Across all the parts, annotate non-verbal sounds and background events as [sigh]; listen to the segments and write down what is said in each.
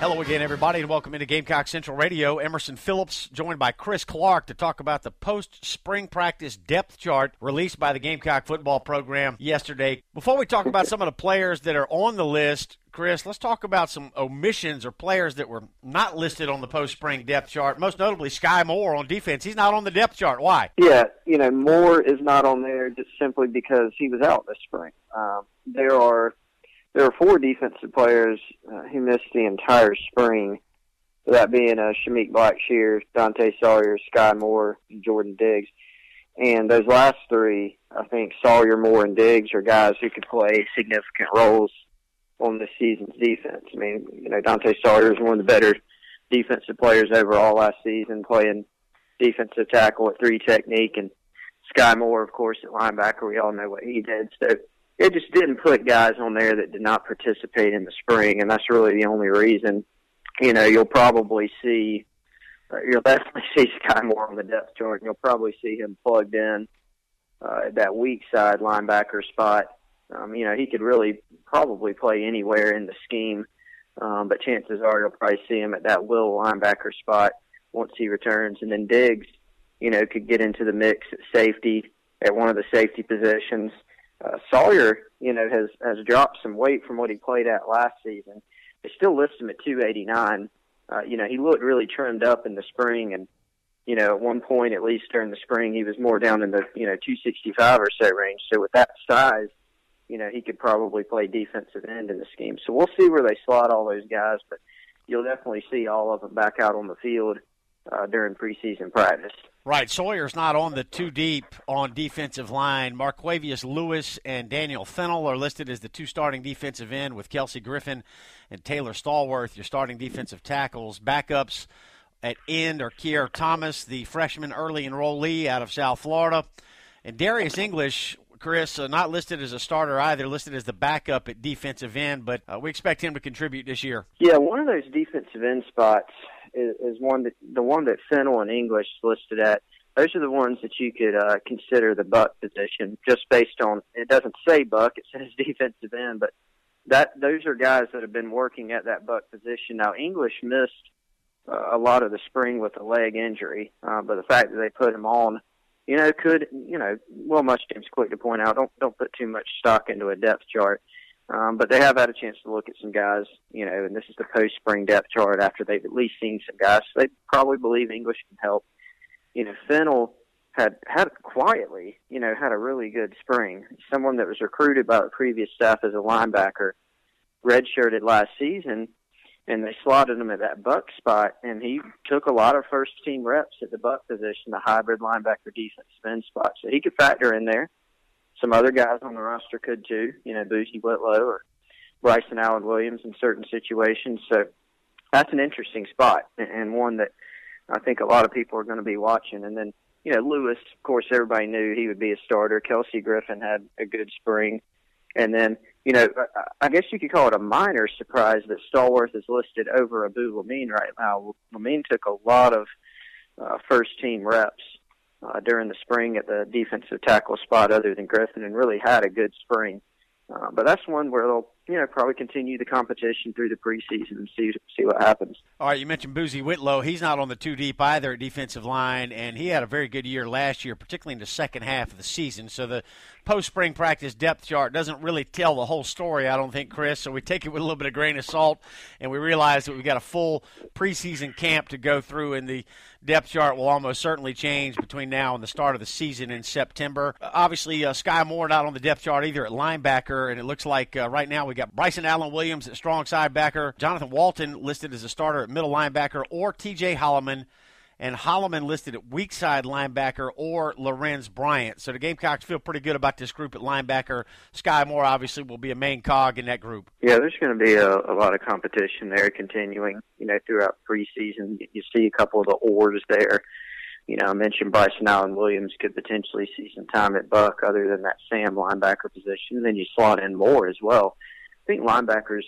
Hello again, everybody, and welcome into Gamecock Central Radio. Emerson Phillips joined by Chris Clark to talk about the post spring practice depth chart released by the Gamecock football program yesterday. Before we talk about some of the players that are on the list, Chris, let's talk about some omissions or players that were not listed on the post spring depth chart. Most notably, Skai Moore on defense. He's not on the depth chart. Why? Yeah, you know, Moore is not on there just simply because he was out this spring. Um, there are there are four defensive players uh, who missed the entire spring. That being uh, Shamik Blackshear, Dante Sawyer, Skai Moore, and Jordan Diggs. And those last three, I think Sawyer, Moore, and Diggs are guys who could play significant roles on this season's defense. I mean, you know, Dante Sawyer is one of the better defensive players overall last season, playing defensive tackle at three technique, and Sky Moore, of course, at linebacker. We all know what he did. So it just didn't put guys on there that did not participate in the spring, and that's really the only reason. You know, you'll probably see, uh, you'll definitely [laughs] see Skai Moore on the depth chart, and you'll probably see him plugged in uh, at that weak side linebacker spot. Um, you know, he could really probably play anywhere in the scheme, um, but chances are you'll probably see him at that will linebacker spot once he returns. And then Diggs, you know, could get into the mix at safety at one of the safety positions uh, Sawyer, you know, has has dropped some weight from what he played at last season. They still list him at 289. Uh, you know, he looked really trimmed up in the spring, and you know, at one point, at least during the spring, he was more down in the you know 265 or so range. So with that size, you know, he could probably play defensive end in the scheme. So we'll see where they slot all those guys, but you'll definitely see all of them back out on the field uh, during preseason practice. Right, Sawyer's not on the two deep on defensive line. Marquavius Lewis and Daniel Fennell are listed as the two starting defensive end, with Kelsey Griffin and Taylor Stallworth, your starting defensive tackles. Backups at end are Keir Thomas, the freshman early enrollee out of South Florida, and Darius English. Chris, uh, not listed as a starter either, listed as the backup at defensive end, but uh, we expect him to contribute this year. Yeah, one of those defensive end spots is, is one that the one that Fennell and English listed at. Those are the ones that you could uh, consider the buck position, just based on it doesn't say buck, it [laughs] says defensive end, but that those are guys that have been working at that buck position. Now English missed uh, a lot of the spring with a leg injury, uh, but the fact that they put him on, you know, could you know, well, much James quick to point out, don't don't put too much stock into a depth chart. Um, but they have had a chance to look at some guys, you know, and this is the post-spring depth chart after they've at least seen some guys. So they probably believe English can help. You know, Fennell had had quietly, you know, had a really good spring. Someone that was recruited by the previous staff as a linebacker, redshirted last season, and they slotted him at that buck spot, and he took a lot of first team reps at the buck position, the hybrid linebacker defensive end spot. So he could factor in there. Some other guys on the roster could too, you know, Boozy Whitlow or Bryson Allen Williams in certain situations. So that's an interesting spot and one that I think a lot of people are going to be watching. And then, you know, Lewis, of course, everybody knew he would be a starter. Kelsey Griffin had a good spring. And then, you know, I guess you could call it a minor surprise that Stallworth is listed over Abu Lamine right now. Lamine took a lot of uh, first team reps uh, during the spring at the defensive tackle spot other than Griffin and really had a good spring. Uh, but that's one where they'll, you know, probably continue the competition through the preseason and see see what happens. All right, you mentioned Boozy Whitlow. He's not on the two deep either at defensive line, and he had a very good year last year, particularly in the second half of the season. So the post spring practice depth chart doesn't really tell the whole story, I don't think, Chris. So we take it with a little bit of grain of salt, and we realize that we've got a full preseason camp to go through, and the depth chart will almost certainly change between now and the start of the season in September. Obviously, uh, Skai Moore not on the depth chart either at linebacker, and it looks like uh, right now we got Bryson Allen Williams at strong side backer, Jonathan Walton listed as a starter at middle linebacker, or T.J. Holloman and Holloman listed at weak side linebacker or Larenz Bryant. So the Gamecocks feel pretty good about this group at linebacker. Skai Moore obviously will be a main cog in that group. Yeah, there's going to be a, a lot of competition there continuing, you know, throughout preseason. You see a couple of the oars there. You know, I mentioned Bryson Allen Williams could potentially see some time at Buck other than that Sam linebacker position. And then you slot in Moore as well. I think linebackers,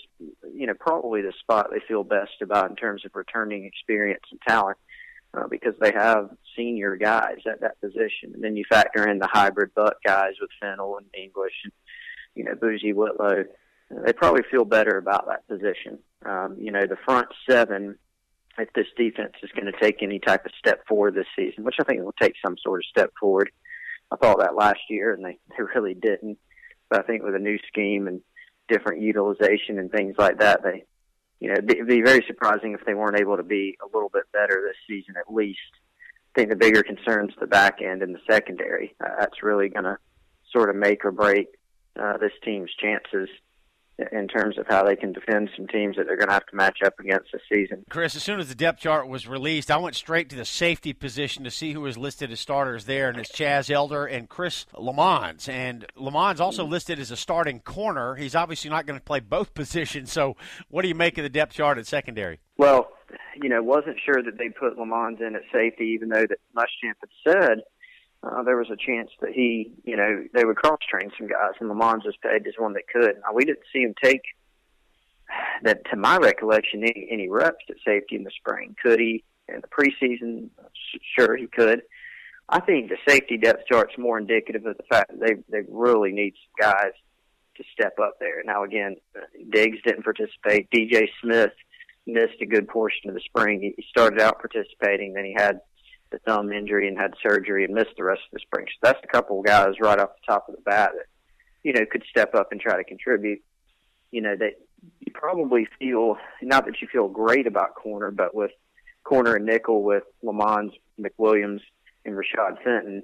you know, probably the spot they feel best about in terms of returning experience and talent uh, because they have senior guys at that position. And then you factor in the hybrid buck guys with Fennell and English and, you know, Boozy Whitlow. They probably feel better about that position. Um, you know, the front seven, if this defense is going to take any type of step forward this season, which I think will take some sort of step forward. I thought that last year, and they, they really didn't. But I think with a new scheme and different utilization and things like that, they you know, it'd be, very surprising if they weren't able to be a little bit better this season at least. I think the bigger concerns the back end and the secondary. Uh, that's really going to sort of make or break uh, this team's chances in terms of how they can defend some teams that they're going to have to match up against this season. Chris, as soon as the depth chart was released, I went straight to the safety position to see who was listed as starters there, and it's Chaz Elder and Chris Lamons. And Lamons also mm-hmm. listed as a starting corner. He's obviously not going to play both [laughs] positions. So, what do you make of the depth chart at secondary? Well, you know, wasn't sure that they put Lamons in at safety, even though that Muschamp had said uh, there was a chance that he, you know, they would cross train some guys, and Lamons just pegged as one that could. Now, we didn't see him take that, to my recollection, any, any reps at safety in the spring. Could he in the preseason? Sure, he could. I think the safety depth chart's more indicative of the fact that they they really need some guys to step up there. Now, again, Diggs didn't participate. DJ Smith missed a good portion of the spring. He started out participating, then he had the thumb injury and had surgery and missed the rest of the spring. So that's a couple of guys right off the top of the bat that, you know, could step up and try to contribute. You know, that you probably feel, not that you feel great about corner, but with corner and nickel with Lamons, McWilliams, and Rashad Fenton,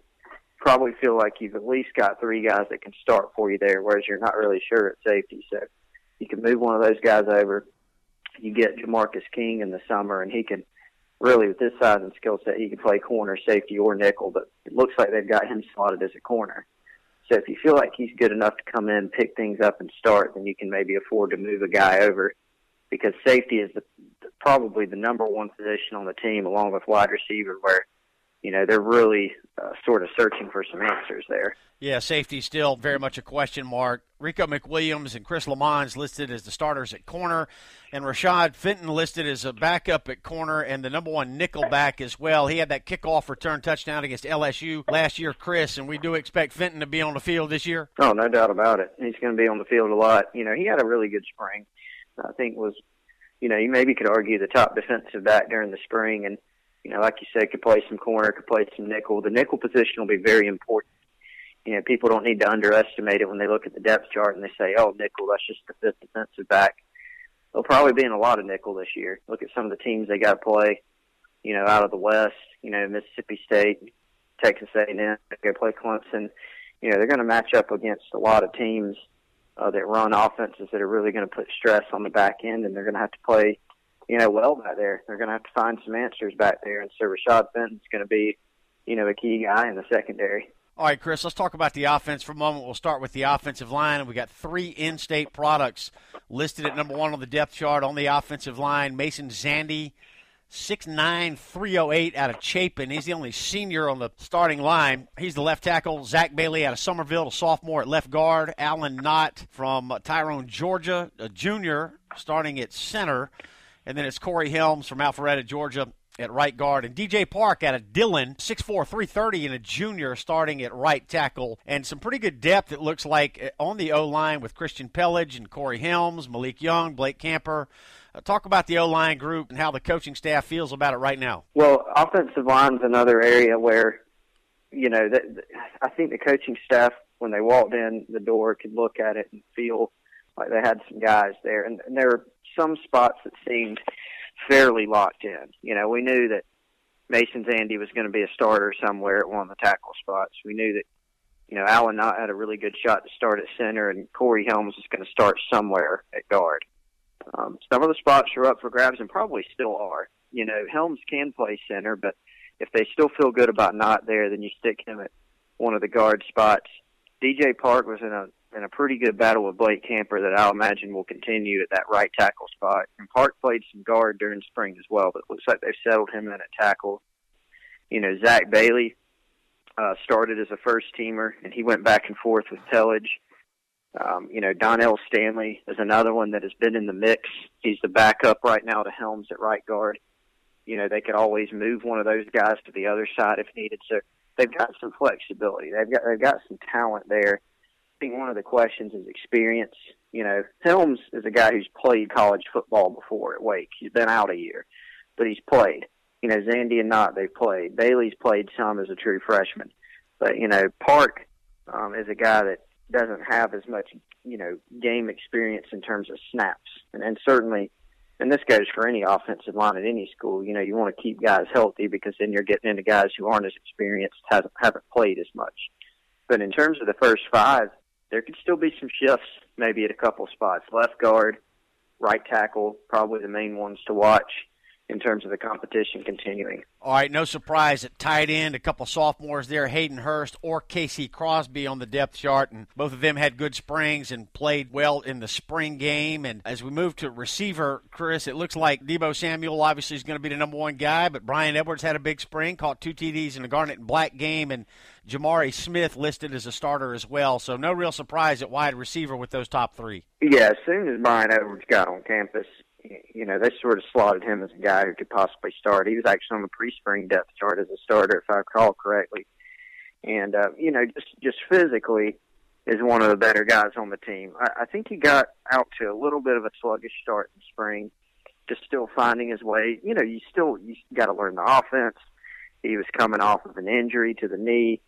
probably feel like you've at least got three guys that can start for you there, whereas you're not really sure at safety. So you can move one of those guys over. You get Jamarcus King in the summer, and he can – really with this size and skill set, he could play corner, safety, or nickel. But it looks like they've got him slotted as a corner. So if you feel like he's good enough to come in, pick things up, and start, then you can maybe afford to move a guy over because safety is the, probably the number one position on the team, along with wide receiver, where you know they're really uh, sort of searching for some answers there. Yeah, safety still very much a question mark. Rico McWilliams and Chris Lamons listed as the starters at corner, and Rashad Fenton listed as a backup at corner and the number one nickel back as well. He had that kickoff return touchdown against LSU last year, Chris, and we do expect Fenton to be on the field this year. Oh, no doubt about it. He's going to be on the field a lot. You know, he had a really good spring. I think was, you know, you maybe could argue the top defensive back during the spring, and you know, like you said, could play some corner, could play some nickel. The nickel position will be very important you know, people don't need to underestimate it when they look at the depth chart and they say, "Oh, nickel, that's just the fifth defensive back." They'll probably be in a lot of nickel this year. Look at some of the teams they got to play, you know, out of the West. You know, Mississippi State, Texas A&M. They play Clemson. You know, they're going to match up against a lot of teams uh, that run offenses that are really going to put stress on the back end, and they're going to have to play, you know, well back there. They're going to have to find some answers back there, and so Rashad Fenton's going to be, you know, a key guy in the secondary. All right, Chris, let's talk about the offense for a moment. We'll start with the offensive line. And we got three in state products listed at number one on the depth chart on the offensive line. Mason Zandi, 6'9, 308 out of Chapin. He's the only senior on the starting line. He's the left tackle. Zach Bailey out of Somerville, a sophomore at left guard. Alan Knott from Tyrone, Georgia, a junior, starting at center. And then it's Corey Helms from Alpharetta, Georgia, at right guard, and DJ Park out of Dillon, 6'4", 330, and a junior starting at right tackle, and some pretty good depth. It looks like uh, on the O line with Christian Pellage and Corey Helms, Malik Young, Blake Camper. Uh, talk about the O line group and how the coaching staff feels about it right now. Well, offensive line's another area where, you know, that I think the coaching staff when they walked in the door could look at it and feel like they had some guys there, and, and there some spots that seemed fairly locked in. You know, we knew that Mason Zandi was going to be a starter somewhere at one of the tackle spots. We knew that, you know, Alan Knott had a really good shot to start at center, and Corey Helms was going to start somewhere at guard. Um, some of the spots are up for grabs and probably still are. You know, Helms can play center, but if they still feel good about Knott there, then you stick him at one of the guard spots. DJ Park was in a in a pretty good battle with Blake Camper that I'll imagine will continue at that right tackle spot. And Park played some guard during spring as well, but it looks like they've settled him in at tackle. You know, Zach Bailey uh, started as a first teamer, and he went back and forth with Pellage. Um, you know, Donnell Stanley is another one that has been in the mix. He's the backup right now to Helms at right guard. You know, they could always move one of those guys to the other side if needed. So they've got some flexibility. They've got they've got some talent there. I think one of the questions is experience. You know, Helms is a guy who's played college football before at Wake. He's been out a year, but he's played. You know, Zandi and Knott, they've played. Bailey's played some as a true freshman. But, you know, Park um, is a guy that doesn't have as much, you know, game experience in terms of snaps. And, and certainly, and this goes for any offensive line at any school, you know, you want to keep guys healthy because then you're getting into guys who aren't as experienced, hasn't, haven't played as much. But in terms of the first five, there could still be some shifts maybe at a couple spots. Left guard, right tackle, probably the main ones to watch in terms of the competition continuing. All right, no surprise at tight end, a couple sophomores there, Hayden Hurst or K.C. Crosby on the depth chart, and both of them had good springs and played well in the spring game. And as we move to receiver, Chris, it looks like Deebo Samuel obviously is going to be the number one guy, but Bryan Edwards had a big spring, caught two TDs in the Garnet and Black game, and Jamari Smith listed as a starter as well. So no real surprise at wide receiver with those top three. Yeah, as soon as Bryan Edwards got on campus, you know, they sort of slotted him as a guy who could possibly start. He was actually on the pre-spring depth chart as a starter, if I recall correctly. And uh, you know, just just physically, is one of the better guys on the team. I, I think he got out to a little bit of a sluggish start in spring, just still finding his way. You know, you still you got to learn the offense. He was coming off of an injury to the knee.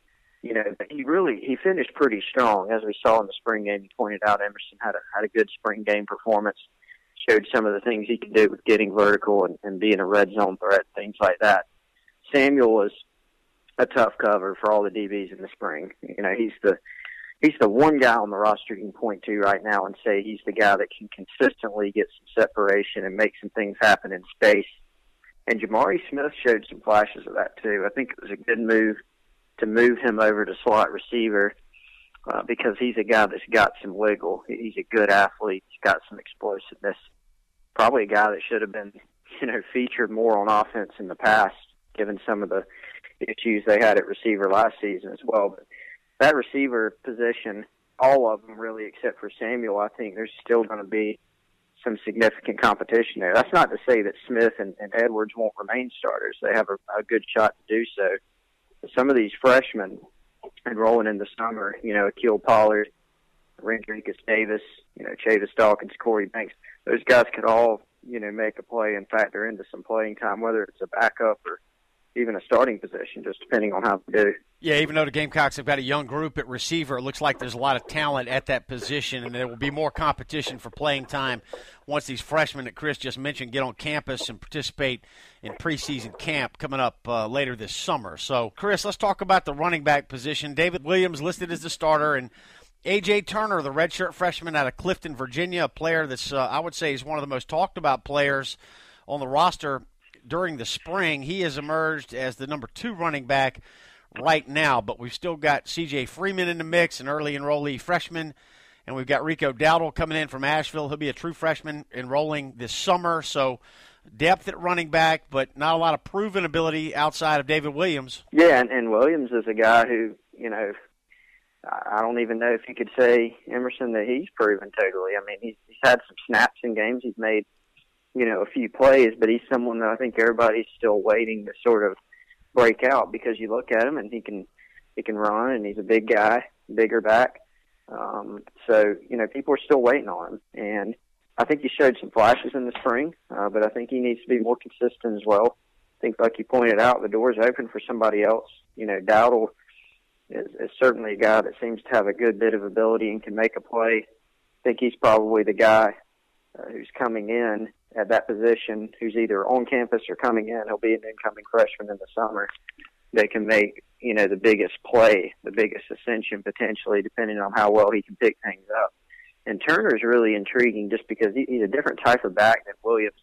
You know, but he really he finished pretty strong, as we saw in the spring game. He pointed out Emerson had a had a good spring game performance showed some of the things he can do with getting vertical and, and being a red zone threat, things like that. Samuel was a tough cover for all the DBs in the spring. You know, he's the he's the one guy on the roster you can point to right now and say he's the guy that can consistently get some separation and make some things happen in space. And Jamari Smith showed some flashes of that too. I think it was a good move to move him over to slot receiver uh, because he's a guy that's got some wiggle. He's a good athlete. He's got some explosiveness. Probably a guy that should have been, you know, featured more on offense in the past, given some of the issues they had at receiver last season as well. But that receiver position, all of them really, except for Samuel, I think there's still going to be some significant competition there. That's not to say that Smith and, and Edwards won't remain starters. They have a, a good shot to do so. But some of these freshmen and rolling in the summer, you know, Akil Pollard, Rendricus Davis, you know, Chavis Dawkins, Corey Banks, those guys could all, you know, make a play and factor into some playing time, whether it's a backup or, even a starting position, just depending on how they do. Yeah, even though the Gamecocks have got a young group at receiver, it looks like there's a lot of talent at that position, and there will be more competition for playing time once these freshmen that Chris just mentioned get on campus and participate in preseason camp coming up uh, later this summer. So, Chris, let's talk about the running back position. David Williams listed as the starter, and AJ Turner, the redshirt freshman out of Clifton, Virginia, a player that's uh, I would say is one of the most talked about players on the roster during the spring. He has emerged as the number two running back right now, but we've still got C.J. Freeman in the mix, an early enrollee freshman, and we've got Rico Dowdle coming in from Asheville. He'll be a true freshman enrolling this summer, so depth at running back, but not a lot of proven ability outside of David Williams. Yeah, and, and Williams is a guy who, you know, I don't even know if you could say Emerson that he's proven totally. I mean, he's, he's had some snaps in games. He's made, you know, a few plays, but he's someone that I think everybody's still waiting to sort of break out because you look at him and he can he can run and he's a big guy, bigger back. Um, so you know people are still waiting on him, and I think he showed some flashes in the spring, uh, but I think he needs to be more consistent as well. I think, like you pointed out, the door's open for somebody else. You know, Dowdle is, is certainly a guy that seems to have a good bit of ability and can make a play. I think he's probably the guy uh, who's coming in at that position, who's either on campus or coming in. He'll be an incoming freshman in the summer. They can make you know the biggest play, the biggest ascension potentially, depending on how well he can pick things up. And Turner is really intriguing just because he, he's a different type of back than Williams.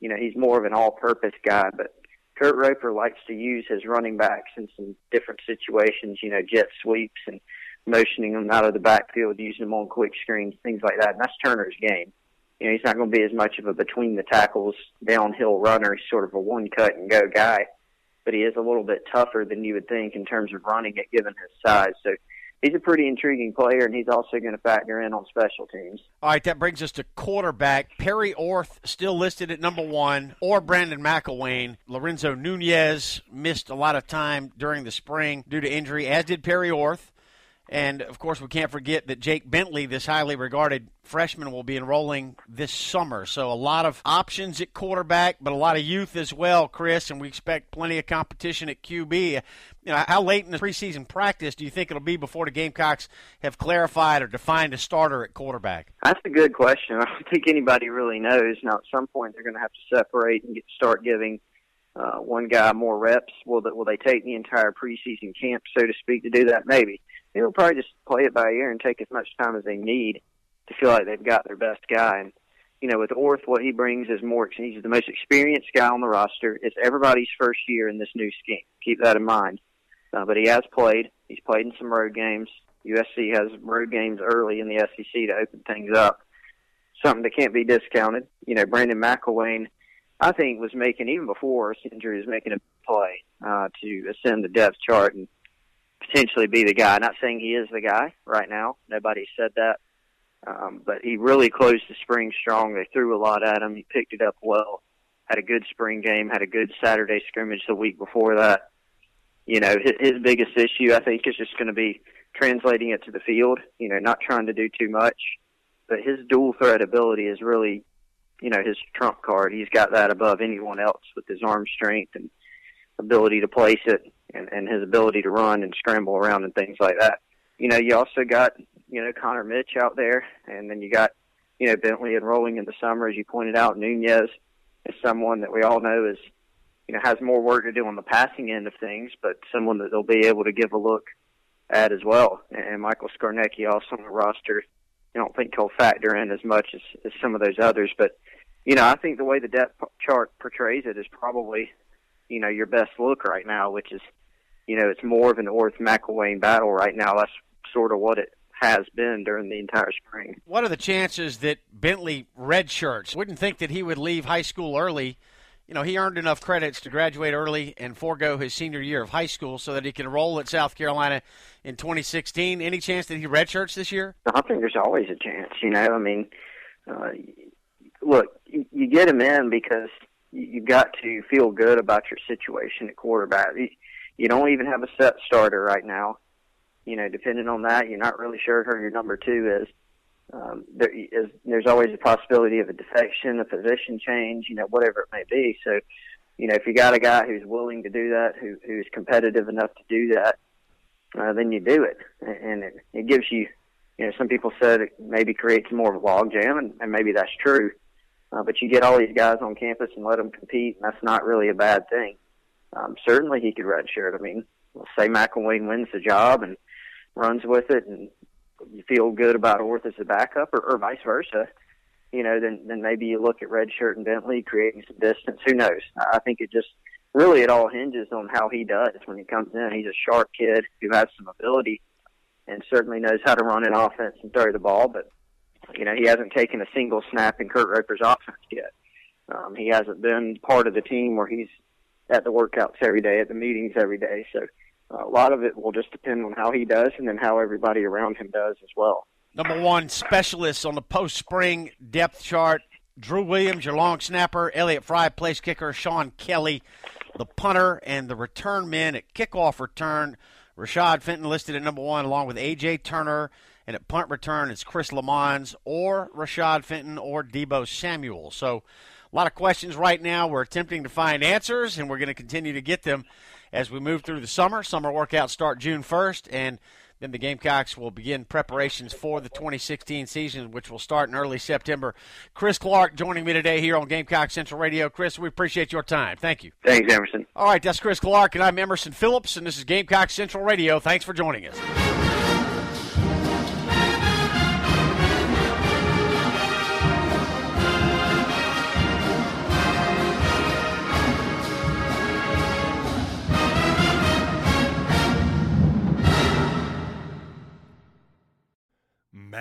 You know, he's more of an all-purpose guy, but Kurt Roper likes to use his running backs in some different situations. You know, jet sweeps and motioning them out of the backfield, using them on quick screens, things like that. And that's Turner's game you know, he's not going to be as much of a between the tackles downhill runner. He's sort of a one cut and go guy, but he is a little bit tougher than you would think in terms of running it given his size. So he's a pretty intriguing player, and he's also going to factor in on special teams. All right, that brings us to quarterback. Perry Orth still listed at number one, or Brandon McIlwain. Lorenzo Nunez missed a lot of time during the spring due to injury, as did Perry Orth. And of course, we can't forget that Jake Bentley, this highly regarded freshman, will be enrolling this summer. So a lot of options at quarterback, but a lot of youth as well, Chris. And we expect plenty of competition at QB. You know, how late in the preseason practice do you think it'll be before the Gamecocks have clarified or defined a starter at quarterback? That's a good question. I don't think anybody really knows. Now, at some point, they're going to have to separate and get, start giving uh, one guy more reps. Will, will they take the entire preseason camp, so to speak, to do that? Maybe they'll probably just play it by ear and take as much time as they need to feel like they've got their best guy. And you know, with Orth, what he brings is more. He's the most experienced guy on the roster. It's everybody's first year in this new scheme. Keep that in mind. Uh, but he has played. He's played in some road games. USC has road games early in the SEC to open things up. Something that can't be discounted. You know, Brandon McIlwain, I think, was making even before his injury was making a play uh, to ascend the depth chart and potentially be the guy. Not saying he is the guy right now. Nobody said that. Um, but he really closed the spring strong. They threw a lot at him. He picked it up well. Had a good spring game. Had a good Saturday scrimmage the week before that. You know, his, his biggest issue, I think, is just going to be translating it to the field. You know, not trying to do too much. But his dual threat ability is really, you know, his trump card. He's got that above anyone else with his arm strength and ability to place it and, and his ability to run and scramble around and things like that. You know, you also got, you know, Connor Mitch out there, and then you got, you know, Bentley enrolling in the summer, as you pointed out. Nunez is someone that we all know is, you know, has more work to do on the passing end of things, but someone that they'll be able to give a look at as well. And Michael Scarnecchia also on the roster. I don't think he'll factor in as much as, as some of those others, but you know, I think the way the depth chart portrays it is probably, you know, your best look right now, which is you know, it's more of an Orth McIlwain battle right now. That's sort of what it has been during the entire spring. What are the chances that Bentley redshirts? Wouldn't think that he would leave high school early. You know, he earned enough credits to graduate early and forego his senior year of high school so that he can roll at South Carolina in 2016. Any chance that he redshirts this year? I think there's always a chance. You know, I mean, uh, look, you get him in because you've got to feel good about your situation at quarterback you don't even have a set starter right now. You know, depending on that, you're not really sure who your number two is. Um, there is there's always a possibility of a defection, a position change, you know, whatever it may be. So, you know, if you got a guy who's willing to do that, who who's competitive enough to do that, uh, then you do it, and it, it gives you, you know, some people said it maybe creates more of a logjam, and, and maybe that's true. Uh, but you get all these guys on campus and let them compete, and that's not really a bad thing. Um, certainly, he could redshirt. I mean, say McIlwain wins the job and runs with it, and you feel good about Orth as a backup, or, or vice versa you know, then then maybe you look at Redshirt and Bentley creating some distance. Who knows? I think it just really it all hinges on how he does when he comes in. He's a sharp kid who has some ability and certainly knows how to run an offense and throw the ball, but you know he hasn't taken a single snap in Kurt Roper's offense yet. Um, he hasn't been part of the team where he's at the workouts every day, at the meetings every day. So uh, a lot of it will just depend on how he does and then how everybody around him does as well number one specialist on the post spring depth chart. Drew Williams, your long snapper. Elliott Fry, place kicker. Sean Kelly, the punter, and the return men at kickoff return. Rashad Fenton listed at number one, along with A.J. Turner. And at punt return, it's Chris Lamons or Rashad Fenton or Deebo Samuel. So a lot of questions right now. We're attempting to find answers, and we're going to continue to get them as we move through the summer. Summer workouts start June 1st, and then the Gamecocks will begin preparations for the 2016 season, which will start in early September. Chris Clark joining me today here on Gamecock Central Radio. Chris, we appreciate your time. Thank you. Thanks, Emerson. All right, that's Chris Clark, and I'm Emerson Phillips, and this is Gamecock Central Radio. Thanks for joining us.